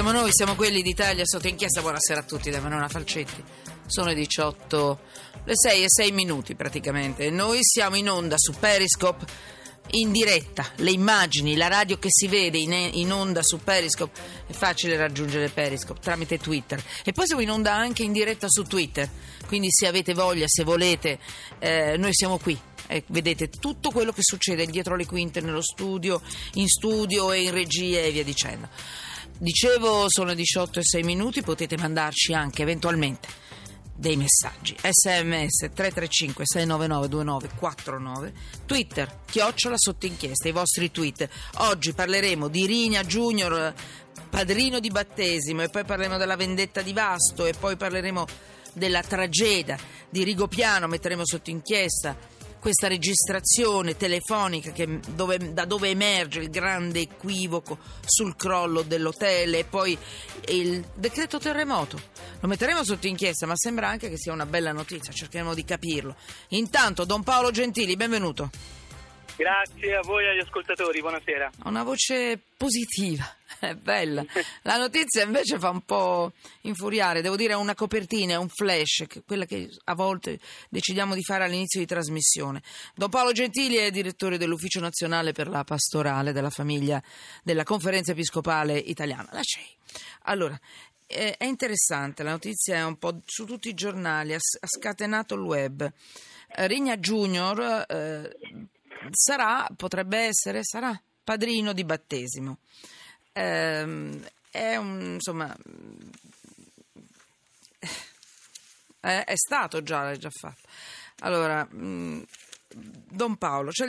siamo noi, siamo quelli d'Italia sotto inchiesta. Buonasera a tutti da Manuela Falcetti. Sono le 18, le 6 e 6 minuti praticamente. Noi siamo in onda su Periscope in diretta, le immagini, la radio che si vede in, in, onda su Periscope, è facile raggiungere Periscope tramite Twitter. E poi siamo in onda anche in diretta su Twitter, quindi se avete voglia, se volete, eh, noi siamo qui. Eh, vedete tutto quello che succede dietro le quinte, nello studio, in studio e in regia e via dicendo. Dicevo, sono 18 e 6 minuti, potete mandarci anche eventualmente dei messaggi. SMS 335 699 2949 Twitter, chiocciola sotto inchiesta, i vostri tweet. Oggi parleremo di Rigna Junior, padrino di battesimo, e poi parleremo della vendetta di Vasto, e poi parleremo della tragedia di Rigopiano, metteremo sotto inchiesta questa registrazione telefonica che, dove, da dove emerge il grande equivoco sul crollo dell'hotel e poi il decreto terremoto. Lo metteremo sotto inchiesta, ma sembra anche che sia una bella notizia, cercheremo di capirlo. Intanto, Don Paolo Gentili, benvenuto. Grazie a voi e agli ascoltatori, buonasera. Una voce positiva, è bella. La notizia invece fa un po' infuriare, devo dire una copertina, un flash, quella che a volte decidiamo di fare all'inizio di trasmissione. Don Paolo Gentili è direttore dell'Ufficio Nazionale per la Pastorale della Famiglia della Conferenza Episcopale Italiana, la CEI. Allora, è interessante, la notizia è un po' su tutti i giornali, ha scatenato il web. Rigna Junior eh, sarà, potrebbe essere, sarà padrino di battesimo. Eh, è un, insomma, è, è stato già, è già fatto. Allora, mh, mm, Don Paolo, cioè,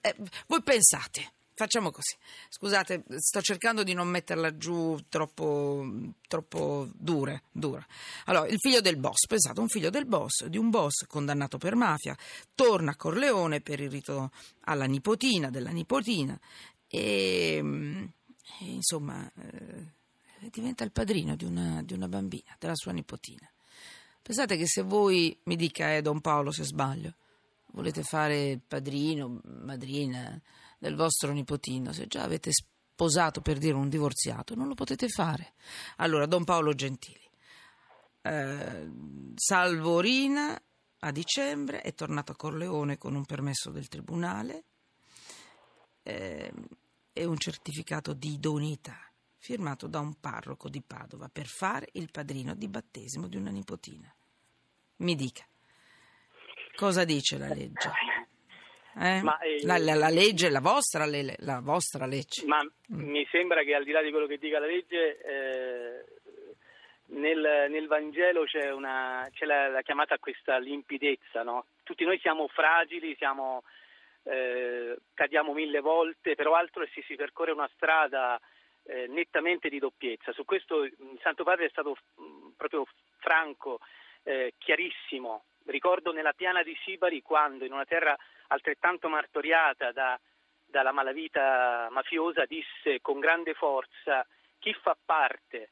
eh, voi pensate Facciamo così. Scusate, sto cercando di non metterla giù troppo, troppo dure, dura. Allora, il figlio del boss, pensate, un figlio del boss, di un boss condannato per mafia, torna a Corleone per il rito alla nipotina, della nipotina, e, e insomma eh, diventa il padrino di una, di una bambina, della sua nipotina. Pensate che se voi, mi dica, eh, Don Paolo, se sbaglio, volete fare padrino, madrina del vostro nipotino, se già avete sposato per dire un divorziato, non lo potete fare. Allora, Don Paolo Gentili, eh, salvo Rina a dicembre, è tornato a Corleone con un permesso del tribunale eh, e un certificato di idoneità firmato da un parroco di Padova per fare il padrino di battesimo di una nipotina. Mi dica, cosa dice la legge? Eh? Ma, eh, la, la, la, legge, la vostra, le, la vostra legge. Ma mm. mi sembra che al di là di quello che dica la legge, eh, nel, nel, Vangelo c'è, una, c'è la, la, chiamata a questa limpidezza. No? Tutti noi siamo fragili, siamo, eh, cadiamo mille volte, però altro se si percorre una strada eh, nettamente di doppiezza. Su questo il Santo Padre è stato mm, proprio franco, eh, chiarissimo. Ricordo nella piana di Sibari quando in una terra altrettanto martoriata da, dalla malavita mafiosa, disse con grande forza chi fa parte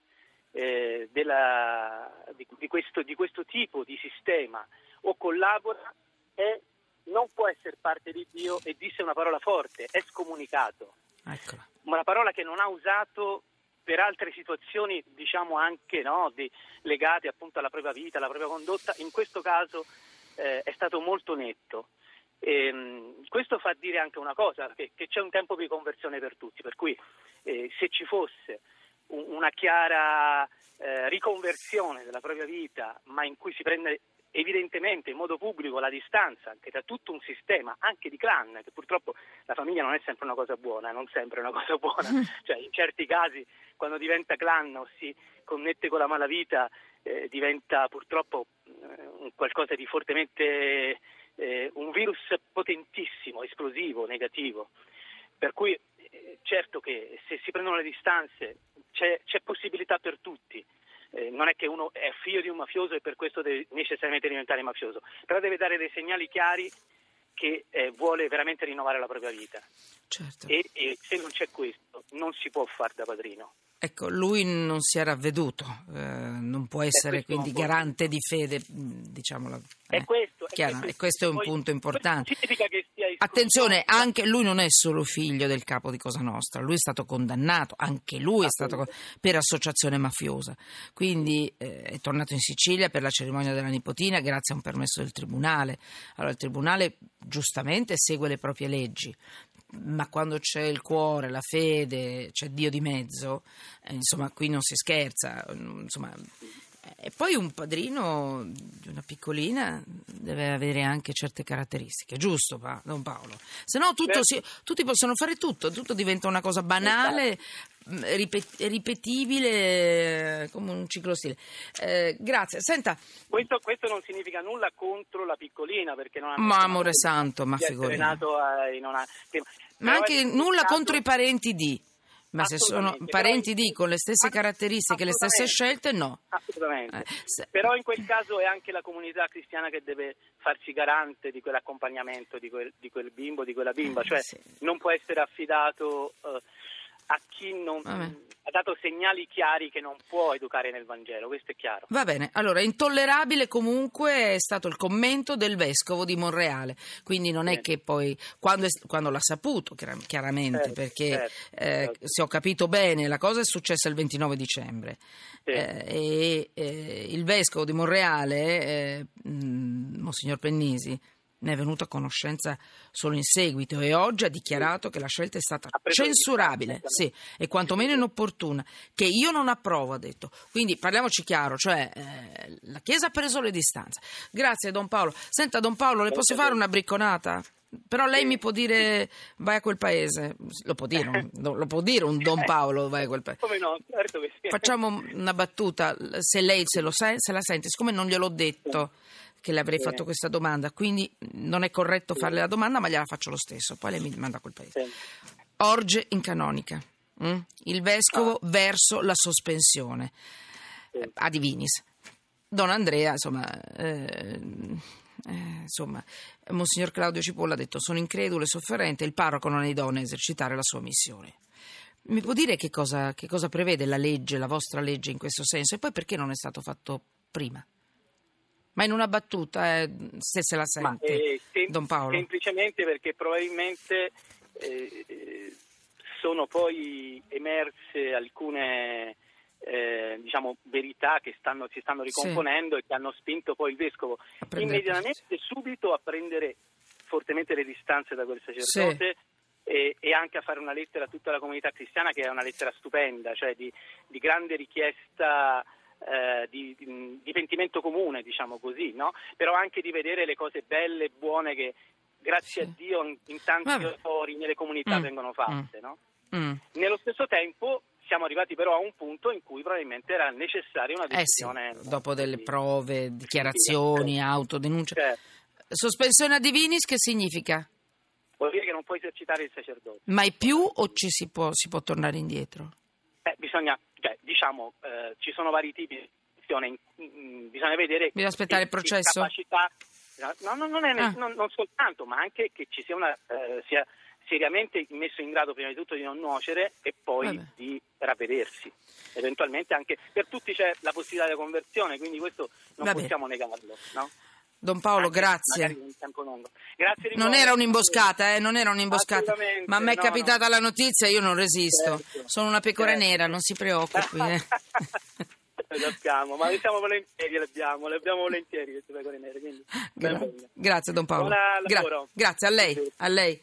eh, della, di, di, questo, di, questo, tipo di sistema o collabora è, non può essere parte di Dio e disse una parola forte, è scomunicato. Eccola. Una parola che non ha usato per altre situazioni, diciamo anche no, di, legate appunto alla propria vita, alla propria condotta, in questo caso eh, è stato molto netto. E, ehm, questo fa dire anche una cosa, che, che, c'è un tempo di conversione per tutti, per cui eh, se ci fosse un, una chiara eh, riconversione della propria vita, ma in cui si prende evidentemente in modo pubblico la distanza anche da tutto un sistema, anche di clan, che purtroppo la famiglia non è sempre una cosa buona, non sempre una cosa buona, cioè in certi casi quando diventa clan o si connette con la malavita eh, diventa purtroppo eh, qualcosa di fortemente eh, un virus potentissimo, esplosivo, negativo. Per cui eh, certo che se si prendono le distanze c'è, c'è possibilità per tutti. Eh, non è che uno è figlio di un mafioso e per questo deve necessariamente diventare mafioso, però deve dare dei segnali chiari che eh, vuole veramente rinnovare la propria vita. Certo. E, e, se non c'è questo, non si può fare da padrino. Ecco, lui non si era avveduto, eh, non può essere quindi garante di fede, diciamolo. Eh. È questo, è Chiaro, e questo è un Poi, punto importante. Attenzione, anche lui non è solo figlio del capo di Cosa Nostra, lui è stato condannato, anche lui è stato per associazione mafiosa. Quindi eh, è tornato in Sicilia per la cerimonia della nipotina grazie a un permesso del tribunale. Allora il tribunale giustamente segue le proprie leggi. Ma quando c'è il cuore, la fede, c'è Dio di mezzo, eh, insomma, qui non si scherza. mm, Insomma, e poi un padrino di una piccolina deve avere anche certe caratteristiche, giusto Pa- Don Paolo? Se no tutto si- tutti possono fare tutto, tutto diventa una cosa banale, mh, ripet- ripetibile, come un ciclostile. Eh, grazie. Senta, Questo, questo non significa nulla contro la piccolina, perché non ha Ma amore santo, ma figurati. eh, ma anche nulla contro i parenti di. Ma se sono parenti di con le stesse caratteristiche, le stesse scelte, no. Assolutamente. Eh, se- Però in quel caso è anche la comunità cristiana che deve farsi garante di quell'accompagnamento di quel, di quel bimbo, di quella bimba, Eh, cioè sì. non può essere affidato eh, a chi non, Vabbè. ha dato segnali chiari che non può educare nel Vangelo, questo è chiaro. Va bene, allora intollerabile comunque è stato il commento del vescovo di Monreale, quindi non è Sì. che poi quando, è- quando l'ha saputo chiar- chiaramente, Certo, perché certo, eh, certo. se ho capito bene la cosa è successa il 29 dicembre Sì. Eh, e eh, il vescovo di Monreale, eh, mh, Monsignor Pennisi, ne è venuto a conoscenza solo in seguito e oggi ha dichiarato che la scelta è stata censurabile sì, e quantomeno inopportuna, che io non approvo, ha detto. Quindi parliamoci chiaro, cioè eh, la Chiesa ha preso le distanze. Grazie Don Paolo. Senta Don Paolo, le posso fare una bricconata? Però lei Sì. mi può dire vai a quel paese, lo può dire, un- lo può dire un Don Paolo vai a quel paese. Come no? Certo che sì. Facciamo una battuta, se lei se, lo sa- se la sente, siccome non gliel'ho detto che le avrei Sì. fatto questa domanda, quindi non è corretto farle la domanda, ma gliela faccio lo stesso, poi lei mi manda a quel paese. Sì. Orge in canonica, mm? il vescovo verso la sospensione, Sì. eh, a Divinis. Don Andrea, insomma, eh, eh, insomma, Monsignor Claudio Cipolla ha detto sono incredulo e sofferente, il parroco non è idoneo a esercitare la sua missione. Mi può dire che cosa, che cosa prevede la legge, la vostra legge in questo senso? E poi perché non è stato fatto prima? Ma in una battuta, eh, se se la Ma, sente, eh, sem- Don Paolo. Semplicemente perché probabilmente eh, sono poi emerse alcune eh, diciamo, verità che stanno- si stanno ricomponendo e che hanno spinto poi il vescovo immediatamente subito a prendere fortemente le distanze da quel sacerdote. E, e anche a fare una lettera a tutta la comunità cristiana che è una lettera stupenda, cioè di, di grande richiesta eh, di, di- pentimento comune, diciamo così, no? però anche di vedere le cose belle e buone che grazie Sì. a Dio in, in tanti fori nelle comunità Mm, vengono fatte. no? Mm. Nello stesso tempo siamo arrivati però a un punto in cui probabilmente era necessaria una Eh sì, decisione. dopo delle prove, dichiarazioni, Certo. autodenunce. Certo. Sospensione a divinis che significa? Vuol dire che non puoi esercitare il sacerdote. Mai più o ci si può, si può tornare indietro? Eh, bisogna, cioè, diciamo, eh, ci sono vari tipi di in- in- bisogna vedere... Bisogna aspettare il processo? capacità, no, no, non, è Ah. non- non soltanto, ma anche che ci sia una... eh, sia seriamente messo in grado prima di tutto di non nuocere e poi Vabbè. di ravvedersi. Eventualmente anche per tutti c'è la possibilità di conversione, quindi questo non Va bene. possiamo negarlo. No? Don Paolo, Anche grazie. Grazie Non era un'imboscata, eh, non era un'imboscata. Ma a me è no, capitata no. la notizia e io non resisto. Certo, Sono una pecora certo. nera, non si preoccupi. eh. Le abbiamo, ma le siamo volentieri, le abbiamo, le abbiamo volentieri queste pecore nere. Quindi, Gra- grazie Don Paolo. Gra- grazie a lei, a lei.